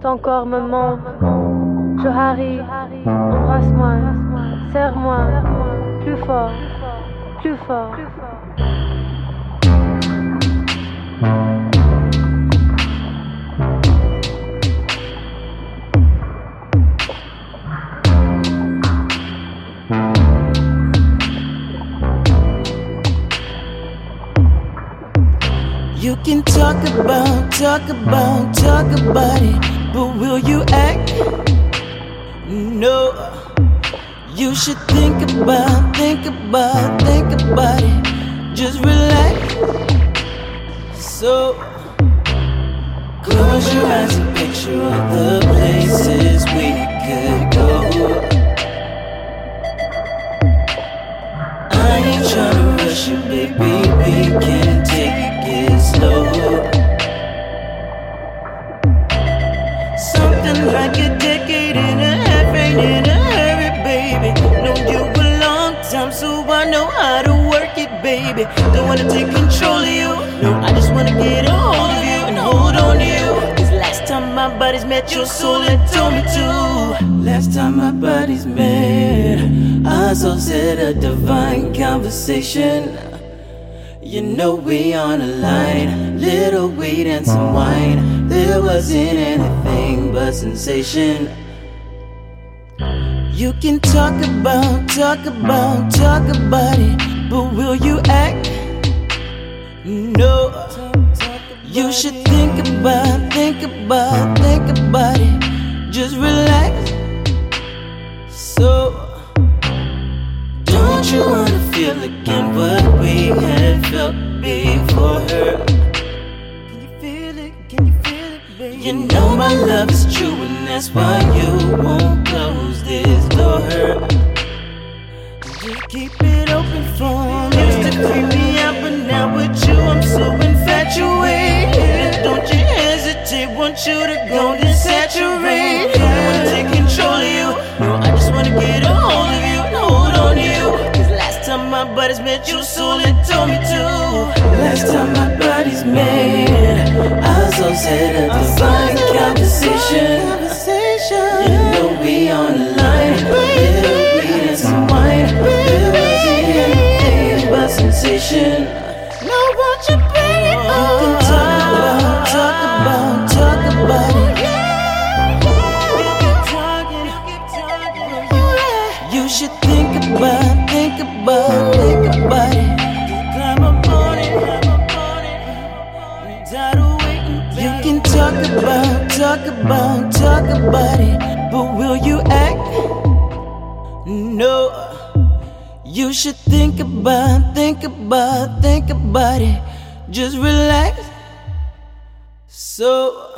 ton corps me monte. Je harrie, embrasse-moi, serre-moi, plus fort, plus fort. You can talk about, talk about, talk about it, but will you act? No. You should think about, think about, think about it. Just relax. So, close your eyes and picture all the places we could go. I ain't tryna rush you, baby. We can take baby. Don't wanna take control of you. No, I just wanna get a hold of you and hold on to you. Cause last time my bodies met, your soul had told me to. Last time my bodies met, I saw said a divine conversation. You know we on a line, little weed and some wine. There wasn't anything but sensation. You can talk about, talk about, talk about it, but will you? No. You should think about, think about, think about it. Just relax. So, don't you wanna feel again what we had felt before her? Can you feel it? Can you feel it, baby? You know my love is true, and that's why you won't want you to go and saturate. I wanna take control of you. No, I just wanna get a hold of you hold on to you. Cause last time my buddies met, your soul had told me to. Last time my buddies met, I so said a divine conversation. You know we on the line, weed and some wine. There wasn't anything but sensation. You should think about, think about, think about it. Climb up on it, climb up on it. You can talk about, talk about, talk about it, but will you act? No. You should think about, think about, think about it. Just relax. So.